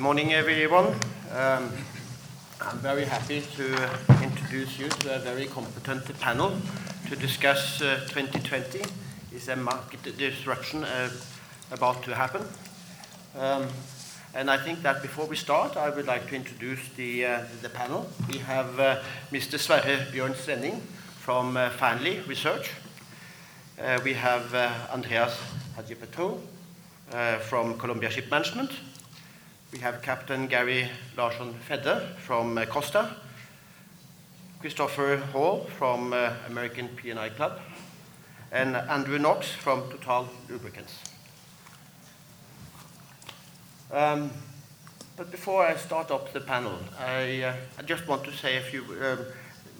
morning, everyone. Um, I'm very happy to introduce you to a very competent panel to discuss uh, 2020. Is a market disruption uh, about to happen? Um, and I think that before we start, I would like to introduce the, uh, the panel. We have uh, Mr. Sverre Bjørn Svenning from uh, Fearnley Research. Uh, we have uh, Andreas Hadjipetrou from Columbia Ship Management. We have Captain Gary Larsson Fedde from uh, Costa, Christopher Hall from uh, American P&I Club, and Andrew Knox from Total Lubricants. Um, but before I start up the panel, I, uh, I just want to say a few, um,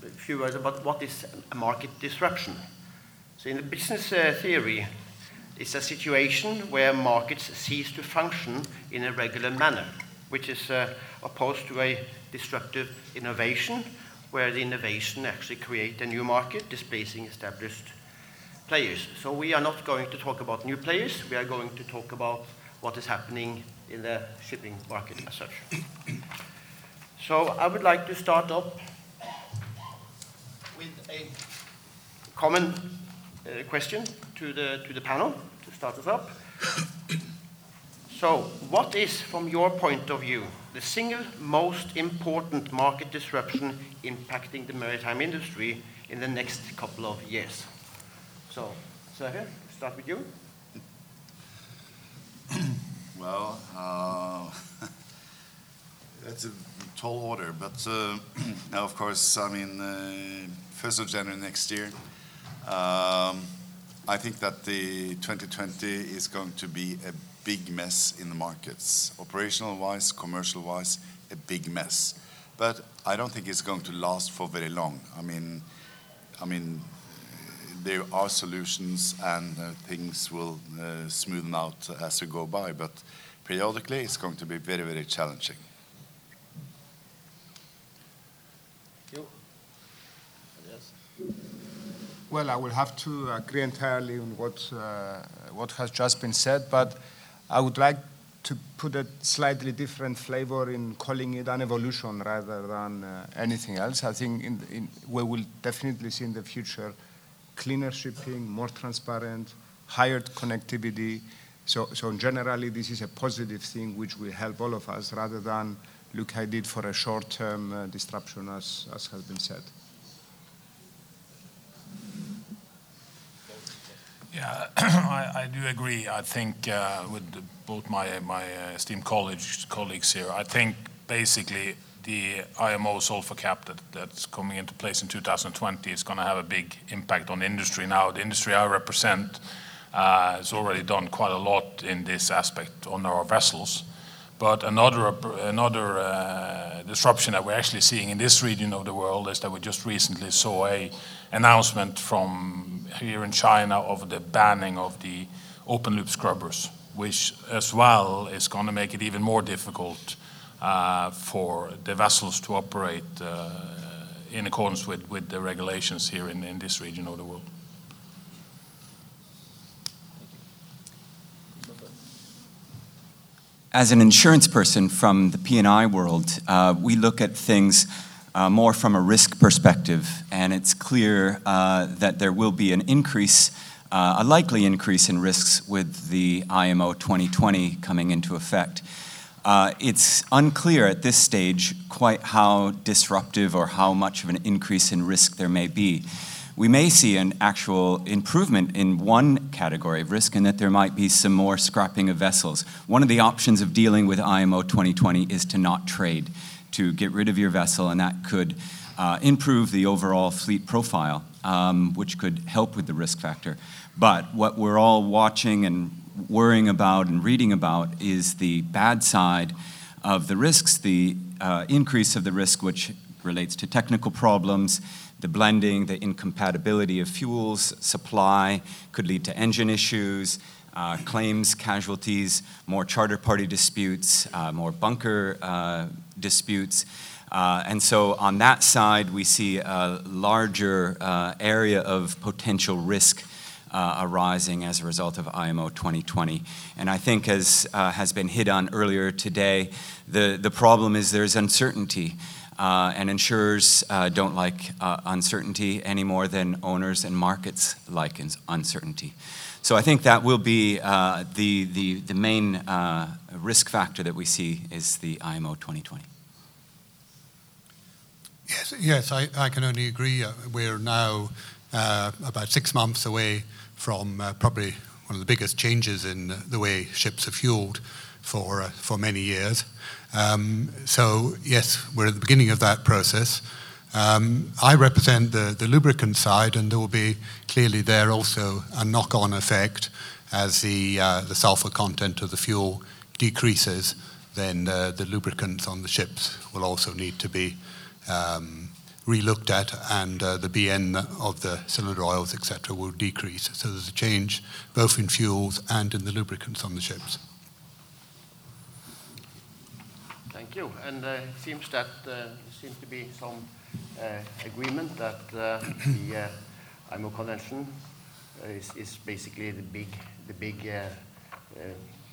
a few words about what is a market disruption. So in the business uh, theory, it's a situation where markets cease to function in a regular manner, which is uh, opposed to a disruptive innovation, where the innovation actually creates a new market, displacing established players. So we are not going to talk about new players, we are going to talk about what is happening in the shipping market as such. So I would like to start up with a common uh, question to the, to the panel to start us up. So, what is, from your point of view, the single most important market disruption impacting the maritime industry in the next couple of years? So, Sverre, start with you. Well, uh, that's a tall order, but uh, now, of course, I mean, uh, first of January next year, um, I think that the 2020 is going to be a big mess in the markets, operational wise, commercial wise, a big mess. But I don't think it's going to last for very long. I mean, I mean, there are solutions and uh, things will uh, smoothen out as we go by, but periodically it's going to be very, very challenging. You. Yes. Well, I will have to agree entirely on what, uh, what has just been said, but I would like to put a slightly different flavor in calling it an evolution rather than uh, anything else. I think in, in, we will definitely see in the future cleaner shipping, more transparent, higher connectivity. So, so generally, this is a positive thing which will help all of us rather than look at it for a short-term uh, disruption, as, as has been said. Yeah, I, do agree. I think uh, with both my my esteemed colleagues colleagues here, I think basically the IMO sulfur cap that, that's coming into place in 2020 is going to have a big impact on the industry. Now, the industry I represent uh, has already done quite a lot in this aspect on our vessels. But another another uh, disruption that we're actually seeing in this region of the world is that we just recently saw a announcement from here in China of the banning of the open loop scrubbers, which as well is going to make it even more difficult uh, for the vessels to operate uh, in accordance with, with the regulations here in, in this region of the world. As an insurance person from the P&I world, uh, we look at things uh, more from a risk perspective, and it's clear uh, that there will be an increase, uh, a likely increase in risks with the IMO 2020 coming into effect. Uh, it's unclear at this stage quite how disruptive or how much of an increase in risk there may be we may see an actual improvement in one category of risk and that there might be some more scrapping of vessels. One of the options of dealing with IMO 2020 is to not trade, to get rid of your vessel, and that could uh, improve the overall fleet profile, um, which could help with the risk factor. But what we're all watching and worrying about and reading about is the bad side of the risks, the uh, increase of the risk, which relates to technical problems, the blending, the incompatibility of fuels, supply could lead to engine issues, uh, claims, casualties, more charter party disputes, uh, more bunker uh, disputes. Uh, and so on that side, we see a larger uh, area of potential risk uh, arising as a result of IMO 2020. And I think, as has been hit on earlier today, the, the problem is there's uncertainty. Uh, and insurers uh, don't like uh, uncertainty any more than owners and markets like uncertainty. So I think that will be uh, the, the, the main uh, risk factor that we see is the IMO 2020. Yes, yes, I, I can only agree. Uh, we're now about six months away from probably one of the biggest changes in the way ships are fueled for, for many years. Um, so, yes, we're at the beginning of that process. Um, I represent the, the lubricant side, and there will be clearly there also a knock on effect as the, uh, the sulfur content of the fuel decreases. Then uh, the lubricants on the ships will also need to be um, relooked at, and uh, the BN of the cylinder oils, etc., will decrease. So there's a change both in fuels and in the lubricants on the ships. Thank you. And uh, it seems that uh, seems to be some uh, agreement that uh, the uh, IMO Convention is, is, basically the big, the big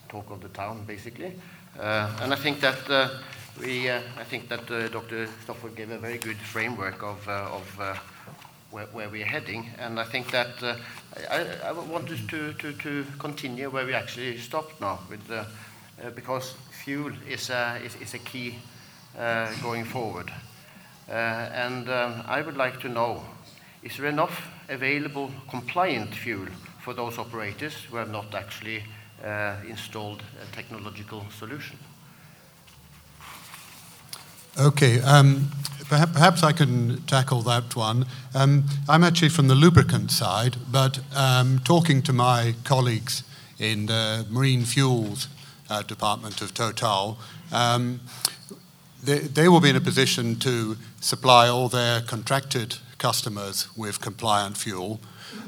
talk of the town, basically. and I think that we, I think that Dr. Stopford gave a very good framework of, of where, where, we're heading. And I think that uh, I, I want us to, to, to continue where we actually stopped now, with, uh, uh, because fuel is a, is, is a key going forward. Uh, and um, I would like to know, is there enough available compliant fuel for those operators who have not actually uh, installed a technological solution? Okay, um, perhaps, I can tackle that one. Um, I'm actually from the lubricant side, but talking to my colleagues in the marine fuels uh, department of Total, they, they will be in a position to supply all their contracted customers with compliant fuel.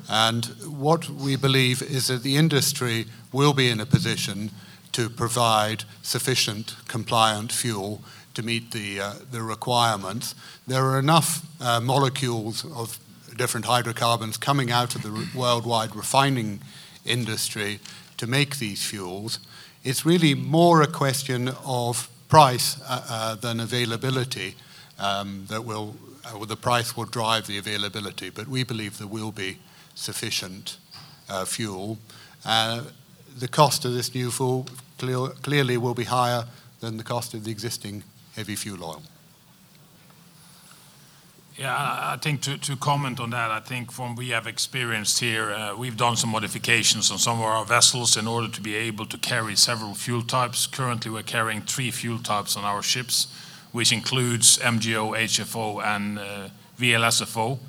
And what we believe is that the industry will be in a position to provide sufficient compliant fuel to meet the, uh, the requirements. There are enough uh, molecules of different hydrocarbons coming out of the worldwide refining industry to make these fuels it's really more a question of price uh, uh, than availability um, that will, uh, the price will drive the availability, but we believe there will be sufficient uh, fuel. Uh, the cost of this new fuel clear, clearly will be higher than the cost of the existing heavy fuel oil. Yeah, I think to, comment on that, I think from we have experienced here, uh, we've done some modifications on some of our vessels in order to be able to carry several fuel types. Currently, we're carrying three fuel types on our ships, which includes MGO, HFO, and uh, VLSFO.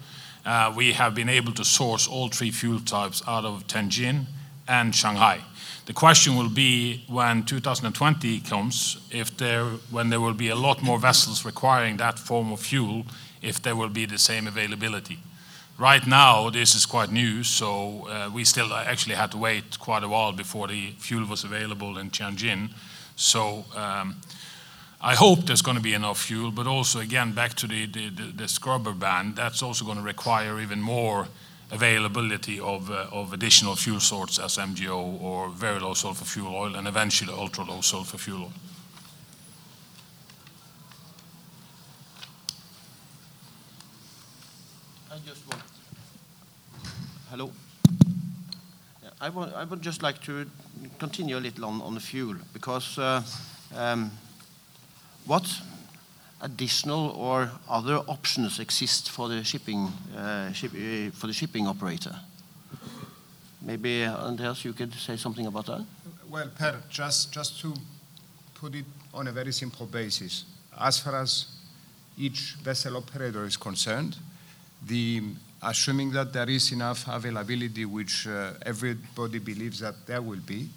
Uh, we have been able to source all three fuel types out of Tianjin and Shanghai. The question will be when 2020 comes, if there, when there will be a lot more vessels requiring that form of fuel, if there will be the same availability. Right now, this is quite new, so uh, we still actually had to wait quite a while before the fuel was available in Tianjin. So um, I hope there's going to be enough fuel, but also again back to the, the, the scrubber ban, that's also going to require even more availability of, uh, of additional fuel sorts as MGO or very low sulfur fuel oil and eventually ultra low sulfur fuel oil. Hello. I would, I would just like to continue a little on, on the fuel because uh, um, what additional or other options exist for the shipping uh, ship, uh, for the shipping operator? Maybe Andreas, you could say something about that. Well, Per, just just to put it on a very simple basis, as far as each vessel operator is concerned, the assuming that there is enough availability, which uh, everybody believes that there will be,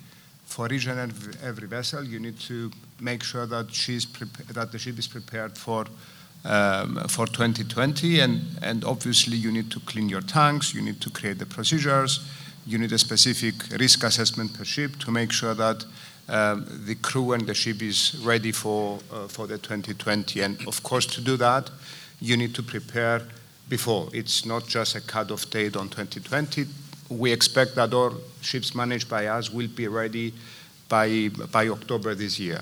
for each and every vessel, you need to make sure that, she's that the ship is prepared for, um, for 2020. And, and obviously, you need to clean your tanks, you need to create the procedures, you need a specific risk assessment per ship to make sure that um, the crew and the ship is ready for, uh, for the 2020. And of course, to do that, you need to prepare before. It's not just a cut-off date on 2020. we expect that all ships managed by us will be ready by, by October this year.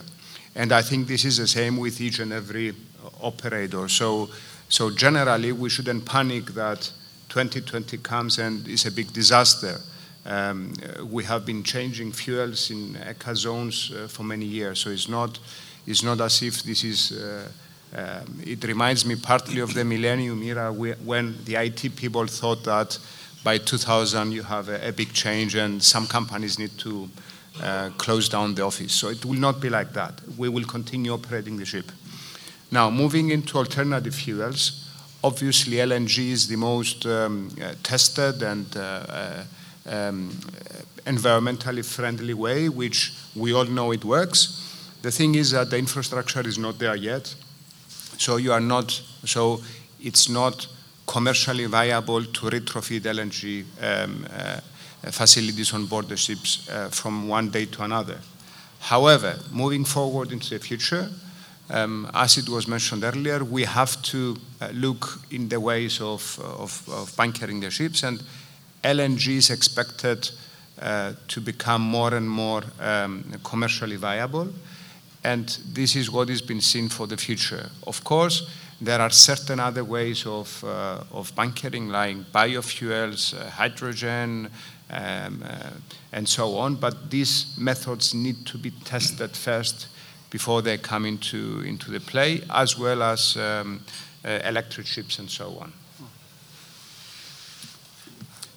And I think this is the same with each and every operator. So, so generally, we shouldn't panic that 2020 comes and is a big disaster. Um, we have been changing fuels in ECA zones uh, for many years, so it's not, it's not as if this is. Uh, um, it reminds me partly of the millennium era when the IT people thought that by 2000 you have a, a big change and some companies need to uh, close down the office. So it will not be like that. We will continue operating the ship. Now, moving into alternative fuels, obviously LNG is the most um, uh, tested and uh, uh um, environmentally friendly way, which we all know it works. The thing is that the infrastructure is not there yet. So you are not, so it's not commercially viable to retrofit LNG um, uh, facilities on board the ships uh, from one day to another. However, moving forward into the future, um, as it was mentioned earlier, we have to uh, look in the ways of, of, of, bunkering the ships, and LNG is expected uh, to become more and more um, commercially viable and this is what is being seen for the future. Of course, there are certain other ways of, uh, of bunkering, like biofuels, uh, hydrogen, um, uh, and so on, but these methods need to be tested first before they come into, into the play, as well as um, uh, electric ships and so on.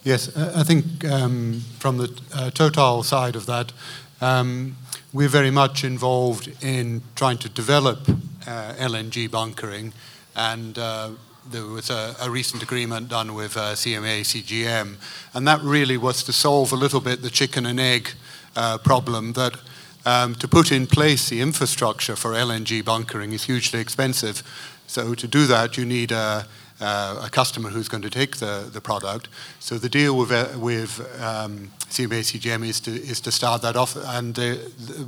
Yes, I think um, from the uh, Total side of that, um, we're very much involved in trying to develop uh, LNG bunkering, and uh, there was a, a, recent agreement done with uh, CMA CGM, and that really was to solve a little bit the chicken and egg uh, problem that um, to put in place the infrastructure for LNG bunkering is hugely expensive. So to do that, you need a uh, a customer who's going to take the, the product. So the deal with, uh, with um, CMA CGM is to, is to start that off, and uh,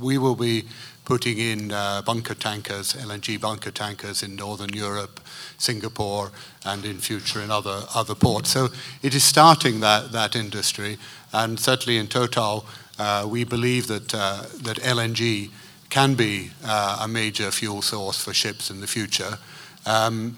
we will be putting in uh, bunker tankers, LNG bunker tankers in Northern Europe, Singapore, and in future in other, other ports. So it is starting that, that industry, and certainly in Total, uh, we believe that, uh, that LNG can be a major fuel source for ships in the future. Um,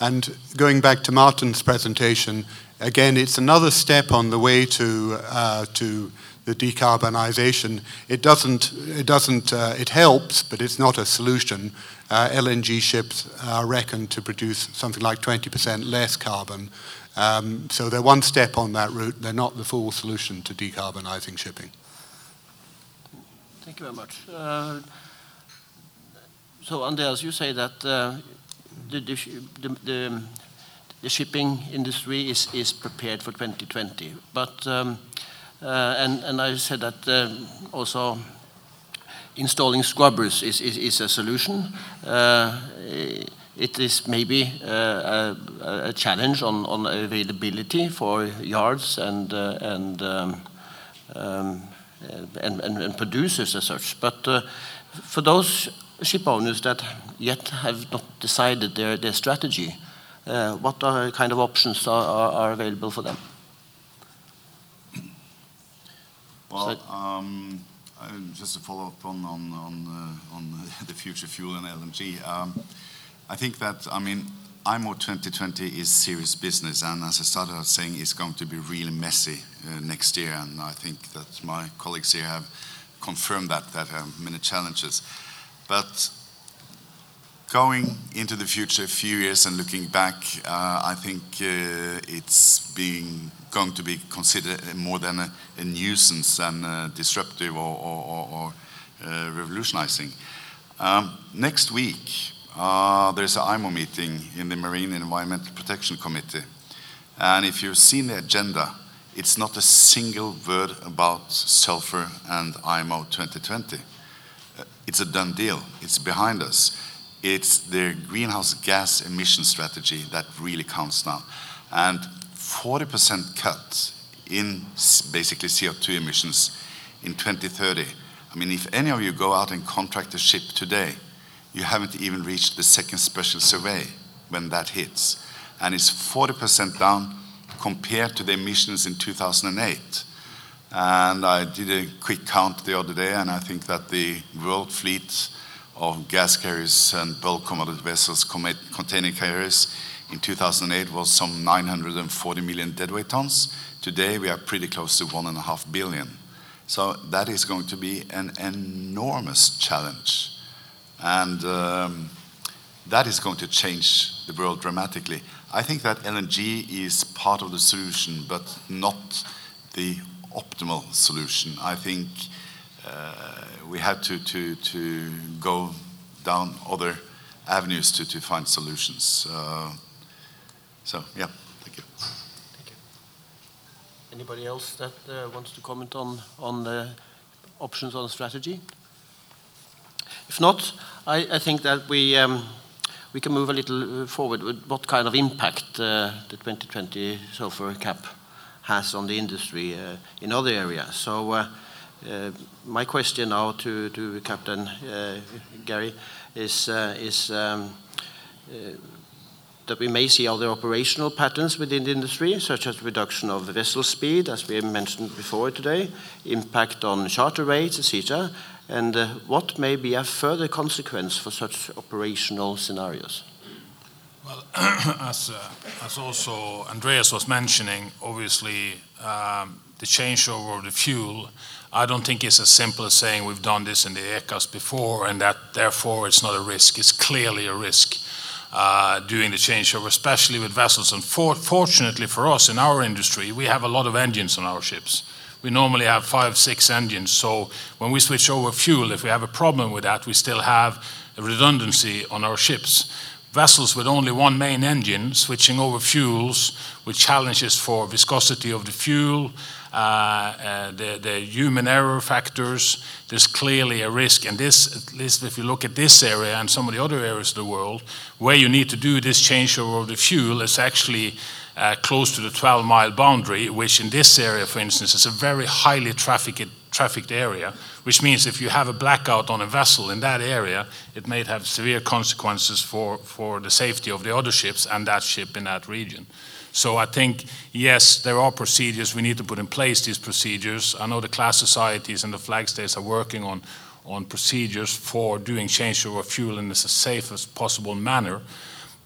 and going back to Martin's presentation, again, it's another step on the way to, uh, to the decarbonisation. It doesn't, it doesn't, uh, it helps, but it's not a solution. Uh, LNG ships are reckoned to produce something like 20% less carbon. Um, so they're one step on that route. They're not the full solution to decarbonising shipping. Thank you very much. Uh, so, Andreas, you say that uh, the, the, the, shipping industry is, prepared for 2020. But um, uh, and, I said that uh, also installing scrubbers is, a solution. Uh, it is maybe uh, a, challenge on, availability for yards and and, um, um, producers as such. But for those ship owners that yet have not decided their, their strategy, uh, what are kind of options are, are, are available for them? Well, um, just to follow up on on on, uh, on the future fuel and LNG, um, I think that I mean IMO 2020 is serious business, and as I started out saying, it's going to be really messy uh, next year, and I think that my colleagues here have confirmed that that have many challenges. But going into the future a few years and looking back, uh, I think uh, it's being going to be considered more than a, a nuisance than uh, disruptive or, or, or uh, revolutionizing. Um, next week, uh, there's an IMO meeting in the Marine Environmental Protection Committee. And if you've seen the agenda, it's not a single word about sulfur and IMO 2020 it's a done deal. It's behind us. It's the greenhouse gas emission strategy that really counts now. And 40% cut in basically CO2 emissions in 2030. I mean, if any of you go out and contract a ship today, you haven't even reached the second special survey when that hits. And it's 40% down compared to the emissions in 2008. And I did a quick count the other day, and I think that the world fleet of gas carriers and bulk commodity vessels containing carriers in 2008 was some 940 million deadweight tons. Today, we are pretty close to 1.5 billion. So that is going to be an enormous challenge. And um, that is going to change the world dramatically. I think that LNG is part of the solution, but not the optimal solution. I think uh, we have to, to, to go down other avenues to, to find solutions. Uh, so, yeah, thank you. Thank you. Anybody else that uh, wants to comment on, on the options on strategy? If not, I, I think that we, um, we can move a little forward with what kind of impact uh, the 2020 sulfur cap has on the industry uh, in other areas. So uh, uh, my question now to, Captain Gary is, is um, that we may see other operational patterns within the industry, such as reduction of the vessel speed, as we mentioned before today, impact on charter rates, etc., and what may be a further consequence for such operational scenarios? Well, as, uh, as also Andreas was mentioning, obviously um, the changeover of the fuel, I don't think it's as simple as saying we've done this in the ECAs before and that therefore it's not a risk. It's clearly a risk uh, doing the changeover, especially with vessels. And for, fortunately for us in our industry, we have a lot of engines on our ships. We normally have five, six engines. So when we switch over fuel, if we have a problem with that, we still have redundancy on our ships vessels with only one main engine switching over fuels with challenges for viscosity of the fuel, uh, uh, the, the, human error factors, there's clearly a risk. And this, at least if you look at this area and some of the other areas of the world, where you need to do this changeover of the fuel is actually uh, close to the 12 mile boundary, which in this area, for instance, is a very highly trafficked, trafficked area which means if you have a blackout on a vessel in that area, it may have severe consequences for, for the safety of the other ships and that ship in that region. So I think, yes, there are procedures. We need to put in place these procedures. I know the class societies and the flag states are working on, on procedures for doing changeover fuel in the safest possible manner.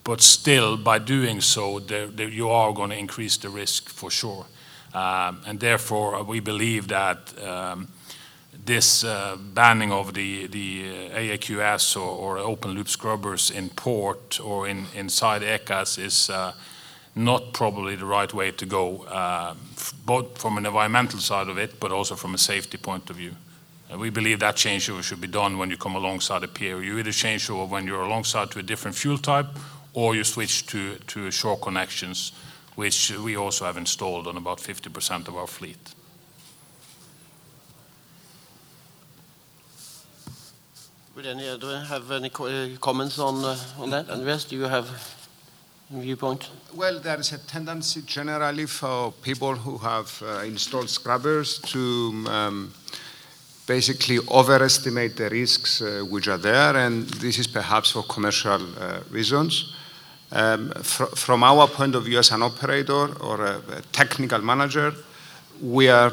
But still, by doing so, you are going to increase the risk for sure. Um, and therefore, we believe that um, this uh, banning of the, the uh, AAQS or, or, open loop scrubbers in port or in, inside ECAs is uh, not probably the right way to go, uh, both from an environmental side of it, but also from a safety point of view. Uh, we believe that changeover should be done when you come alongside a pier. You either change over when you're alongside to a different fuel type, or you switch to, to shore connections, which we also have installed on about 50% of our fleet. Would any other have any uh, comments on uh, on that? Andreas, do you have a viewpoint? Well, there is a tendency generally for people who have uh, installed scrubbers to um, basically overestimate the risks uh, which are there, and this is perhaps for commercial uh, reasons. Um, fr from our point of view as an operator or a, a technical manager, we are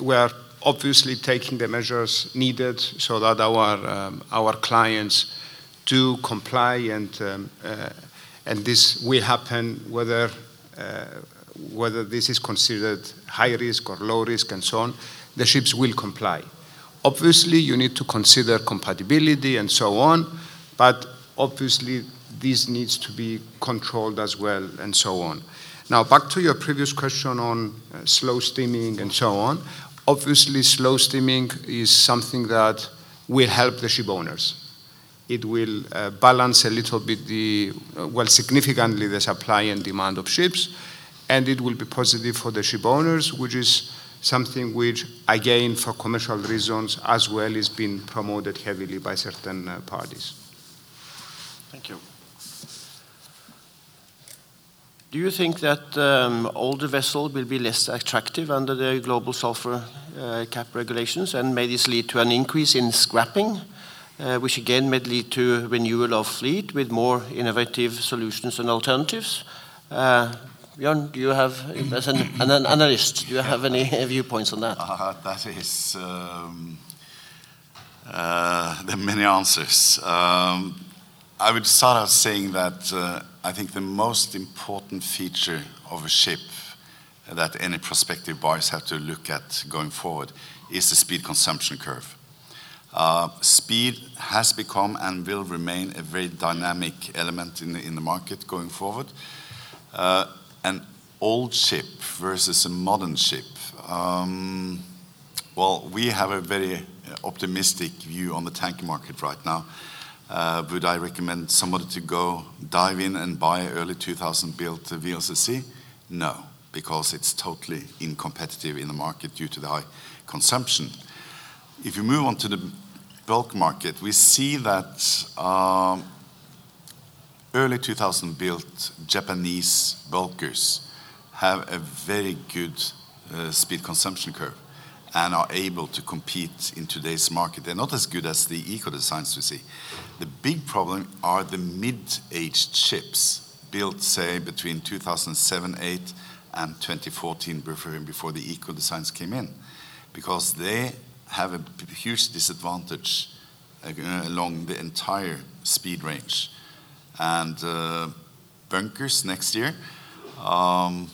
we are obviously taking the measures needed so that our, um, our clients do comply and, um, uh, and this will happen whether, uh, whether this is considered high risk or low risk and so on, the ships will comply. Obviously, you need to consider compatibility and so on, but obviously this needs to be controlled as well and so on. Now, back to your previous question on uh, slow steaming and so on. Obviously, slow steaming is something that will help the ship owners. It will uh, balance a little bit the, uh, well, significantly the supply and demand of ships, and it will be positive for the ship owners, which is something which, again, for commercial reasons, as well, is being promoted heavily by certain uh, parties. Thank you. Do you think that um, older vessels will be less attractive under the global sulfur uh, cap regulations, and may this lead to an increase in scrapping, uh, which again may lead to renewal of fleet with more innovative solutions and alternatives? Uh, Bjørn, do you have, as an, an analyst, do you have any viewpoints on that? Uh, that is, um, there are many answers. I would start out saying that uh, I think the most important feature of a ship that any prospective buyers have to look at going forward is the speed consumption curve. Uh, speed has become and will remain a very dynamic element in the, in the market going forward. Uh, an old ship versus a modern ship. Um, well, we have a very optimistic view on the tanker market right now. Uh, would I recommend somebody to go dive in and buy early 2000 built VLCC? No, because it's totally uncompetitive in the market due to the high consumption. If you move on to the bulk market, we see that um, early 2000 built Japanese bulkers have a very good uh, speed consumption curve and are able to compete in today's market. They're not as good as the eco designs we see. The big problem are the mid-aged ships built, say, between 2007, 8 and 2014, before the eco designs came in, because they have a huge disadvantage uh, along the entire speed range. And uh, bunkers next year, um,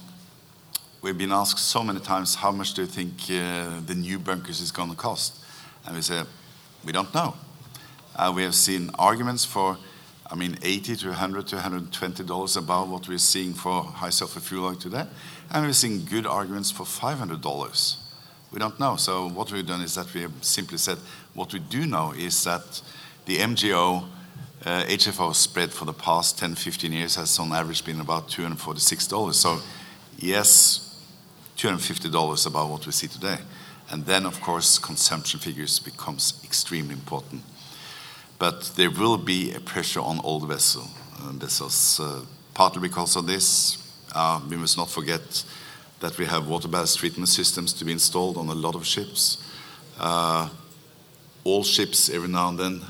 we've been asked so many times, how much do you think uh, the new bunkers is going to cost? And we say, we don't know. Uh, we have seen arguments for, I mean, 80 to 100 to 120 dollars above what we're seeing for high sulfur fuel oil today, and we're seeing good arguments for 500 dollars. We don't know. So what we've done is that we have simply said what we do know is that the MGO uh, HFO spread for the past 10, 15 years has on average been about $246. So yes, $250 about what we see today. And then, of course, consumption figures becomes extremely important. But there will be a pressure on all the vessel, uh, vessels, uh, partly because of this. Uh, we must not forget that we have water ballast treatment systems to be installed on a lot of ships. Uh, all ships, every now and then,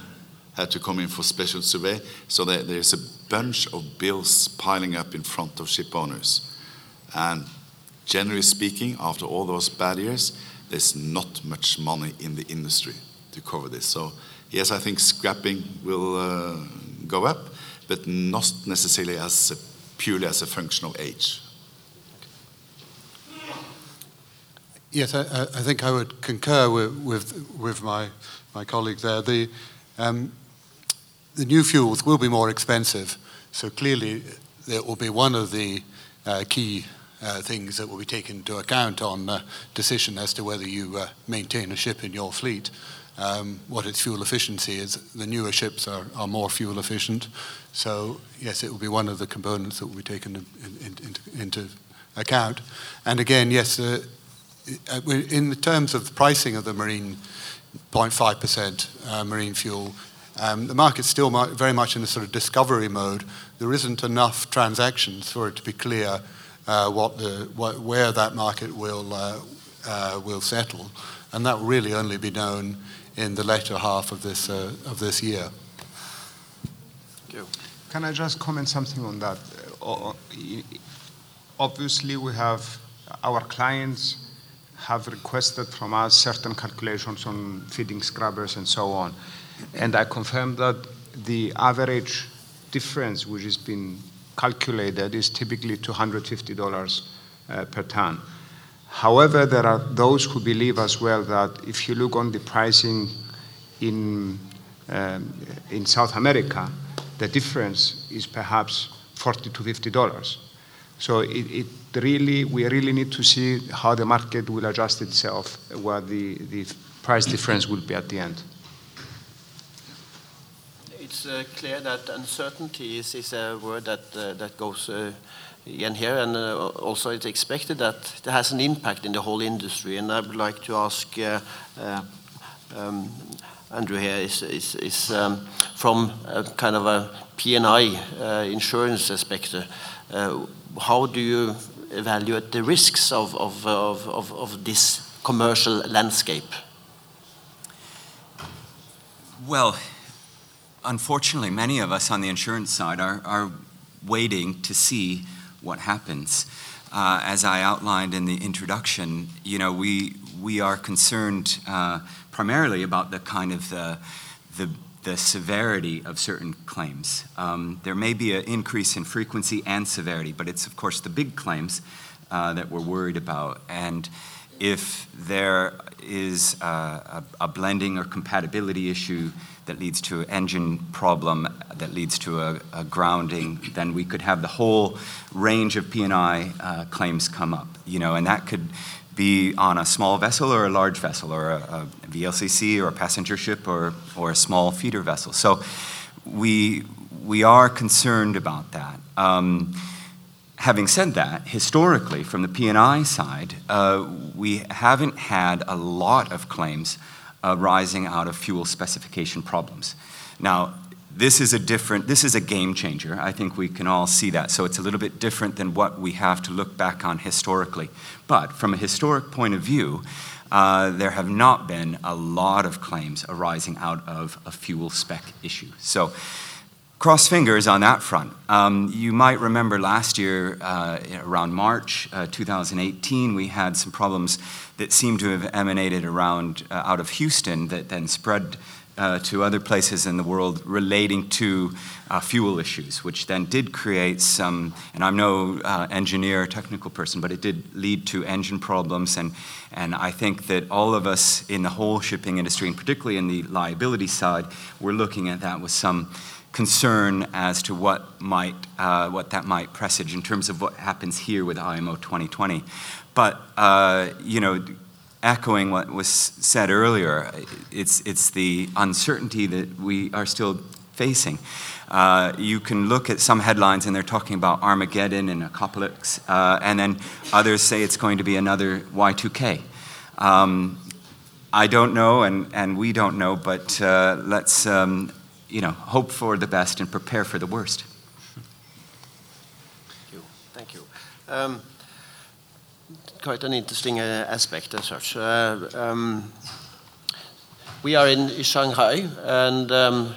had to come in for special survey. So there, there's a bunch of bills piling up in front of ship owners. And generally speaking, after all those bad years, there's not much money in the industry to cover this. So yes, I think scrapping will uh, go up, but not necessarily as a, purely as a function of age. Yes, I, I, think I would concur with, with, with my, my colleague there. The, um, the new fuels will be more expensive, so clearly that will be one of the uh, key uh, things that will be taken into account on the decision as to whether you uh, maintain a ship in your fleet. Um, what its fuel efficiency is. The newer ships are, are more fuel efficient, so yes, it will be one of the components that will be taken in, in, in, into account. And again, yes, uh, uh, in the terms of the pricing of the marine 0.5% uh, marine fuel, um, the market's still very much in a sort of discovery mode. There isn't enough transactions for it to be clear uh, what the, what, where that market will, uh, uh, will settle. And that will really only be known in the latter half of this, uh, of this year. Can I just comment something on that? Obviously, we have our clients have requested from us certain calculations on feeding scrubbers and so on. And I confirm that the average difference which has been calculated is typically $250 uh, per ton. However, there are those who believe as well that if you look on the pricing in, um, in South America, the difference is perhaps 40 to $50. So it, it really, we really need to see how the market will adjust itself, what the, the price difference will be at the end. It's uh, clear that uncertainty is, is a word that, uh, that goes uh, again here, and uh, also it's expected that it has an impact in the whole industry. And I would like to ask uh, uh, um, Andrew here is, is, is um, from a kind of a P&I insurance perspective how do you evaluate the risks of, of, of, of, of this commercial landscape? Well, unfortunately, many of us on the insurance side are, are waiting to see what happens. Uh, as I outlined in the introduction, you know, we, we are concerned uh, primarily about the kind of the, the, the severity of certain claims. Um, there may be an increase in frequency and severity, but it's, of course, the big claims uh, that we're worried about. And if there is a, a, blending or compatibility issue that leads to an engine problem that leads to a, a grounding, then we could have the whole range of P&I uh, claims come up. You know, and that could be on a small vessel or a large vessel or a, a VLCC or a passenger ship or, or a small feeder vessel. So we, we are concerned about that. Um, having said that, historically, from the P&I side, uh, we haven't had a lot of claims arising out of fuel specification problems. Now, this is a different, this is a game changer. I think we can all see that. So it's a little bit different than what we have to look back on historically. But from a historic point of view, uh, there have not been a lot of claims arising out of a fuel spec issue. So cross fingers on that front. Um, you might remember last year, uh, around March uh, 2018, we had some problems that seemed to have emanated around uh, out of Houston that then spread uh, to other places in the world relating to uh, fuel issues, which then did create some, and I'm no uh, engineer or technical person, but it did lead to engine problems. And, and I think that all of us in the whole shipping industry, and particularly in the liability side, we're looking at that with some concern as to what might uh, what that might presage in terms of what happens here with IMO 2020. But uh, you know, echoing what was said earlier, it's it's the uncertainty that we are still facing. Uh, you can look at some headlines and they're talking about Armageddon and apocalypse, uh, and then others say it's going to be another Y2K. Um, I don't know, and, and we don't know, but uh, let's um, you know, hope for the best and prepare for the worst. Thank you. Thank you. Um, quite an interesting uh, aspect as such. Uh, um, we are in Shanghai, and um,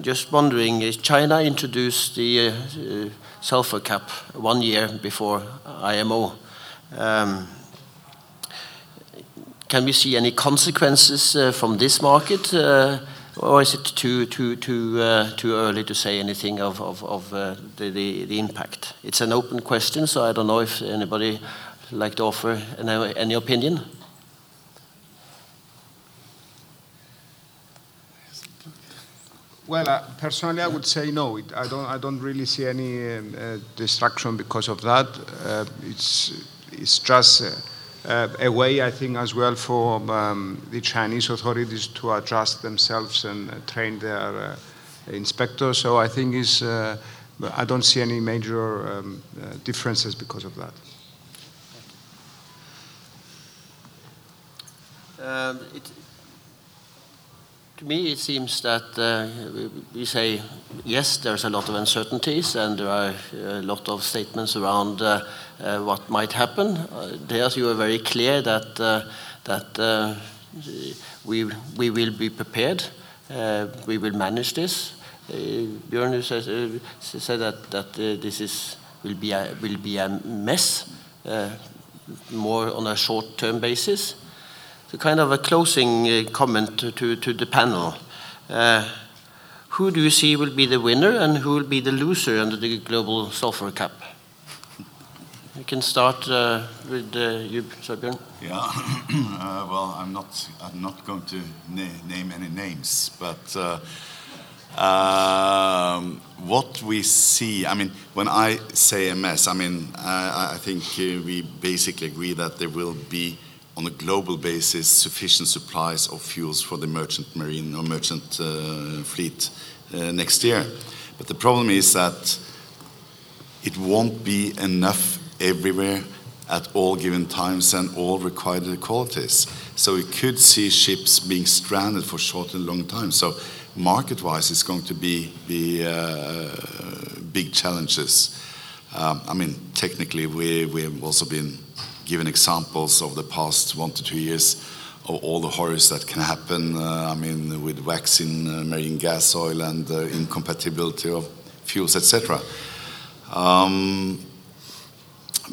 just wondering, China introduced the uh, sulfur cap one year before IMO. Um, can we see any consequences uh, from this market? Or is it too too too uh, too early to say anything of uh, the, impact? It's an open question, so I don't know if anybody like to offer any, opinion. Well, uh, personally, I would say no. I don't. Really see any um, destruction because of that. It's just a way, I think, as well for um, the Chinese authorities to adjust themselves and uh, train their uh, inspectors. So I think is uh, I don't see any major um, uh, differences because of that. Um, it, to me, it seems that uh, we say yes, there's a lot of uncertainties, and there are a lot of statements around uh, uh, what might happen. Uh, there, you are very clear that uh, that uh, we we will be prepared. we will manage this. Björn says, said that that this is will be a, will be a mess, more on a short-term basis kind of a closing uh, comment to, to, the panel. Uh, who do you see will be the winner and who will be the loser under the global sulfur cap? You can start uh, with uh, you, Sørbjørn. Yeah, uh, well, I'm not, I'm not going to na name any names, but uh, um, what we see, I mean, when I say mess, I mean, I think we basically agree that there will be on a global basis sufficient supplies of fuels for the merchant marine or merchant uh, fleet uh, next year. But the problem is that it won't be enough everywhere at all given times and all required qualities. So we could see ships being stranded for short and long time. So market-wise, it's going to be, be uh, big challenges. Um, I mean, technically, we, we have also been given examples of the past one to two years of all the horrors that can happen. Uh, I mean, with waxing uh, marine gas oil and uh, incompatibility of fuels, etc. Um,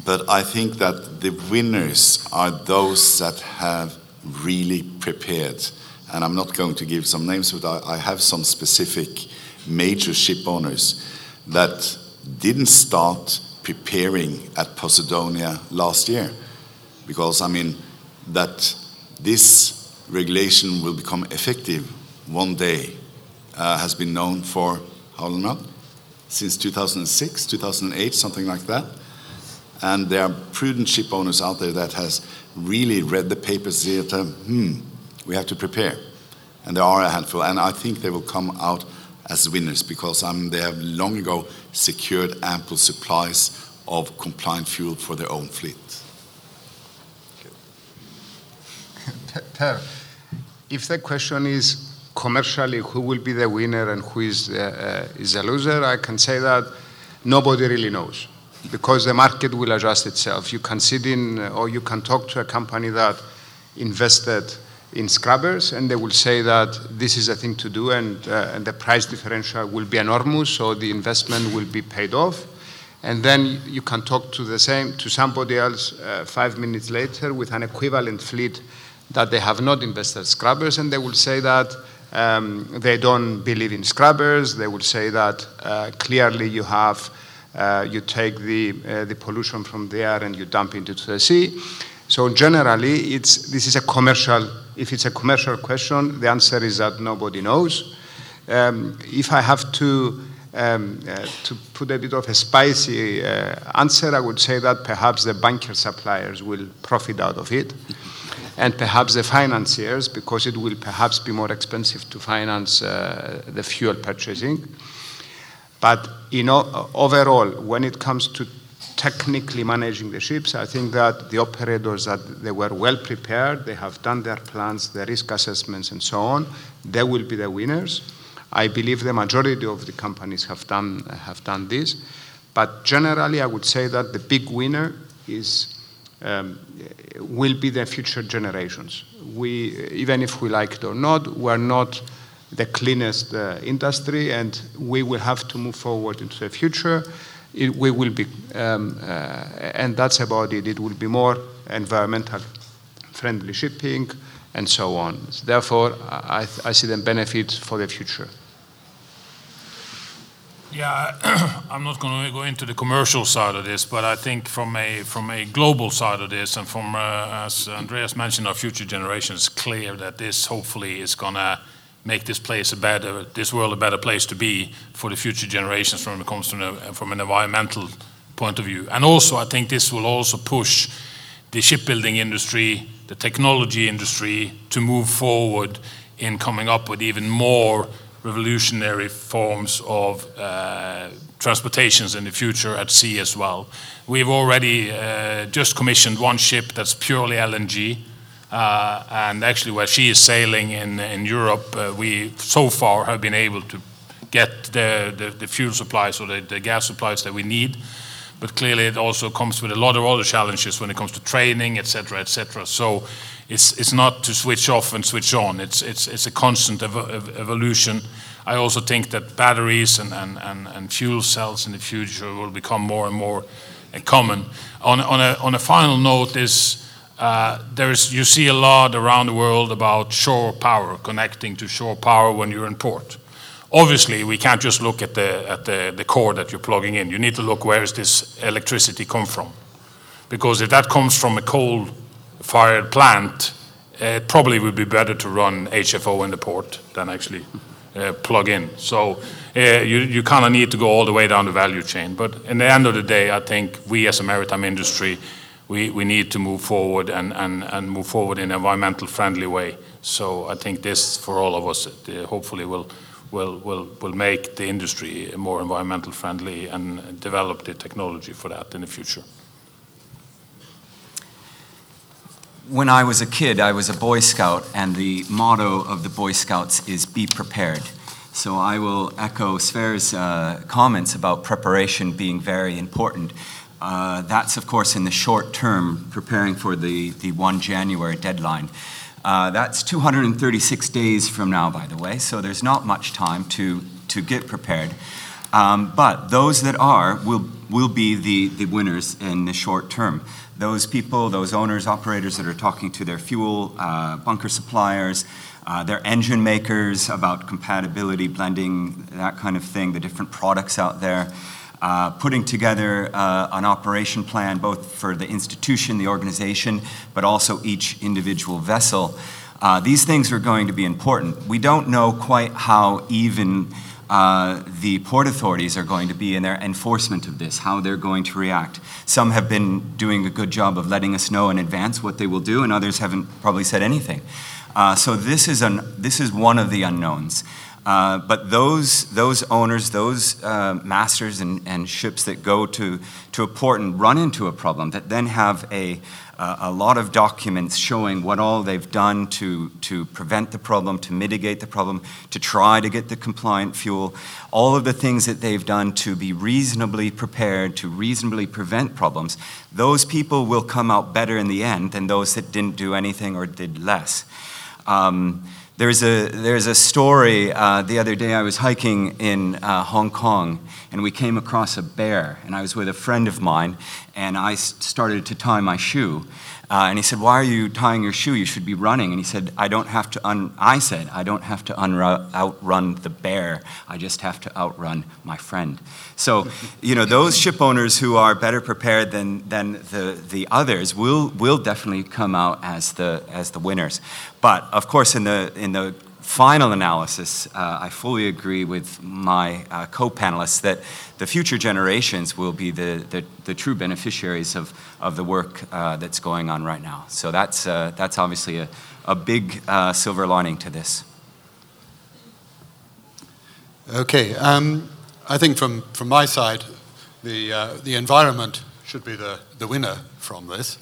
but I think that the winners are those that have really prepared. And I'm not going to give some names, but I, I have some specific major ship owners that didn't start preparing at Posidonia last year. Because, I mean, that this regulation will become effective one day uh, has been known for how long now? Since 2006, 2008, something like that. And there are prudent ship owners out there that has really read the papers here to, hmm, we have to prepare. And there are a handful, and I think they will come out as winners because um, they have long ago secured ample supplies of compliant fuel for their own fleet. Per, if the question is commercially who will be the winner and who is, uh, uh, is the loser, I can say that nobody really knows because the market will adjust itself. You can sit in or you can talk to a company that invested in scrubbers and they will say that this is a thing to do and, uh, and the price differential will be enormous so the investment will be paid off and then you can talk to the same to somebody else uh, five minutes later with an equivalent fleet that they have not invested scrubbers and they will say that um, they don't believe in scrubbers they will say that uh, clearly you have uh, you take the, uh, the pollution from the air and you dump it into the sea. So generally, it's, this is a commercial, if it's a commercial question, the answer is that nobody knows. Um, if I have to, um, uh, to put a bit of a spicy uh, answer, I would say that perhaps the bunker suppliers will profit out of it. And perhaps the financiers, because it will perhaps be more expensive to finance uh, the fuel purchasing. But you know, overall, when it comes to technically managing the ships, I think that the operators that they were well prepared, they have done their plans, their risk assessments, and so on. They will be the winners. I believe the majority of the companies have done have done this, but generally, I would say that the big winner is um, will be the future generations. We, even if we like it or not, we're not the cleanest uh, industry, and we will have to move forward into the future. It, we will be, um, uh, and that's about it. It will be more environmental friendly shipping and so on. So therefore, I, I see the benefits for the future. Yeah, I'm not going to go into the commercial side of this, but I think from a from a global side of this, and from uh, as Andreas mentioned, our future generations, clear that this hopefully is going to make this place a better, this world a better place to be for the future generations when it comes to from an environmental point of view. And also, I think this will also push the shipbuilding industry, the technology industry, to move forward in coming up with even more revolutionary forms of uh, transportations in the future at sea as well. We've already uh, just commissioned one ship that's purely LNG uh, and actually, where she is sailing in, in Europe, uh, we so far have been able to get the, the, the fuel supplies or the, the, gas supplies that we need. But clearly, it also comes with a lot of other challenges when it comes to training, etc., etc. So it's, it's not to switch off and switch on. It's, it's, it's a constant ev ev evolution. I also think that batteries and, and, and, and, fuel cells in the future will become more and more uh, common. On, on, a, on a final note, is uh, there's, you see a lot around the world about shore power, connecting to shore power when you're in port. Obviously, we can't just look at the, at the, the core that you're plugging in. You need to look where does this electricity come from. Because if that comes from a coal-fired plant, it probably would be better to run HFO in the port than actually uh, plug in. So uh, you, you kind of need to go all the way down the value chain. But in the end of the day, I think we as a maritime industry we, need to move forward and, and, and move forward in an environmental friendly way. So I think this, for all of us, uh, hopefully will, will, will, will make the industry more environmental friendly and develop the technology for that in the future. When I was a kid, I was a Boy Scout, and the motto of the Boy Scouts is be prepared. So I will echo Sverre's uh, comments about preparation being very important. Uh, that's, of course, in the short term, preparing for the, the 1 January deadline. Uh, that's 236 days from now, by the way, so there's not much time to, to get prepared. Um, but those that are will, will be the, the winners in the short term. Those people, those owners, operators that are talking to their fuel uh, bunker suppliers, uh, their engine makers about compatibility, blending, that kind of thing, the different products out there. Uh, putting together uh, an operation plan both for the institution, the organization, but also each individual vessel. Uh, these things are going to be important. We don't know quite how even uh, the port authorities are going to be in their enforcement of this, how they're going to react. Some have been doing a good job of letting us know in advance what they will do, and others haven't probably said anything. Uh, so this is, an, this is one of the unknowns. Uh, but those, those owners, those uh, masters and, and, ships that go to, to a port and run into a problem, that then have a, uh, a lot of documents showing what all they've done to, to prevent the problem, to mitigate the problem, to try to get the compliant fuel, all of the things that they've done to be reasonably prepared, to reasonably prevent problems, those people will come out better in the end than those that didn't do anything or did less. Um, there's a, there's a story. Uh, the other day I was hiking in uh, Hong Kong and we came across a bear. And I was with a friend of mine and I started to tie my shoe. Uh, and he said, Why are you tying your shoe? You should be running. And he said, I don't have to, un-, I said, I don't have to outrun the bear. I just have to outrun my friend. So, you know, those ship owners who are better prepared than, than the, the others will, will definitely come out as the, as the winners. But of course, in the, in the final analysis, uh, I fully agree with my uh, co panelists that the future generations will be the, the, the true beneficiaries of, of the work uh, that's going on right now. So that's, uh, that's obviously a, a big uh, silver lining to this. Okay, um, I think from, from my side, the, uh, the environment should be the, the winner from this.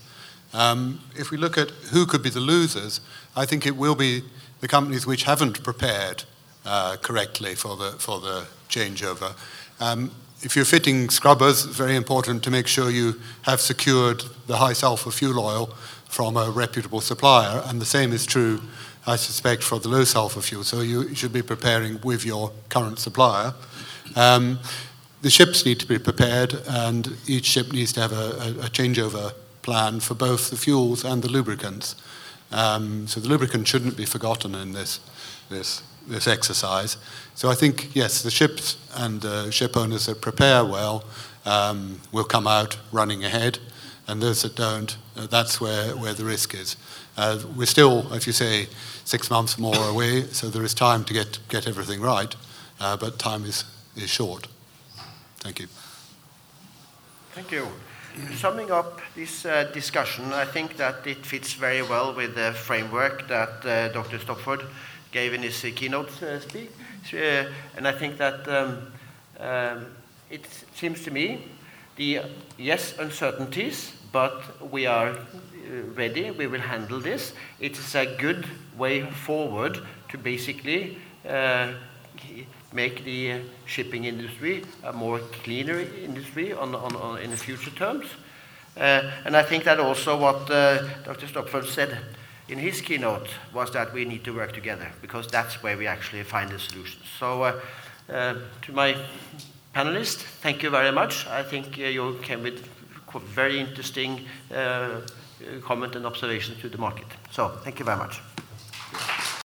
Um, if we look at who could be the losers, I think it will be the companies which haven't prepared uh, correctly for the, for the changeover. Um, if you're fitting scrubbers, it's very important to make sure you have secured the high sulfur fuel oil from a reputable supplier, and the same is true, I suspect, for the low sulfur fuel. So you should be preparing with your current supplier. Um, the ships need to be prepared, and each ship needs to have a, a, a changeover plan for both the fuels and the lubricants. Um, so the lubricant shouldn't be forgotten in this, this, this exercise. So I think, yes, the ships and uh, ship owners that prepare well um, will come out running ahead, and those that don't, uh, that's where, where the risk is. Uh, we're still, if you say, six months more away, so there is time to get, get everything right, uh, but time is, is short. Thank you. Thank you. Summing up this uh, discussion, I think that it fits very well with the framework that uh, Dr. Stopford gave in his uh, keynote uh, speech. Uh, and I think that um, um, it seems to me the, yes, uncertainties, but we are uh, ready, we will handle this. It is a good way forward to basically make the shipping industry a more cleaner industry on, on, on in the future terms. Uh, and I think that also what uh, Dr. Stopford said in his keynote was that we need to work together because that's where we actually find the solutions. So uh, uh to my panelists, thank you very much. I think uh, you came with very interesting uh, comment and observation to the market. So thank you very much.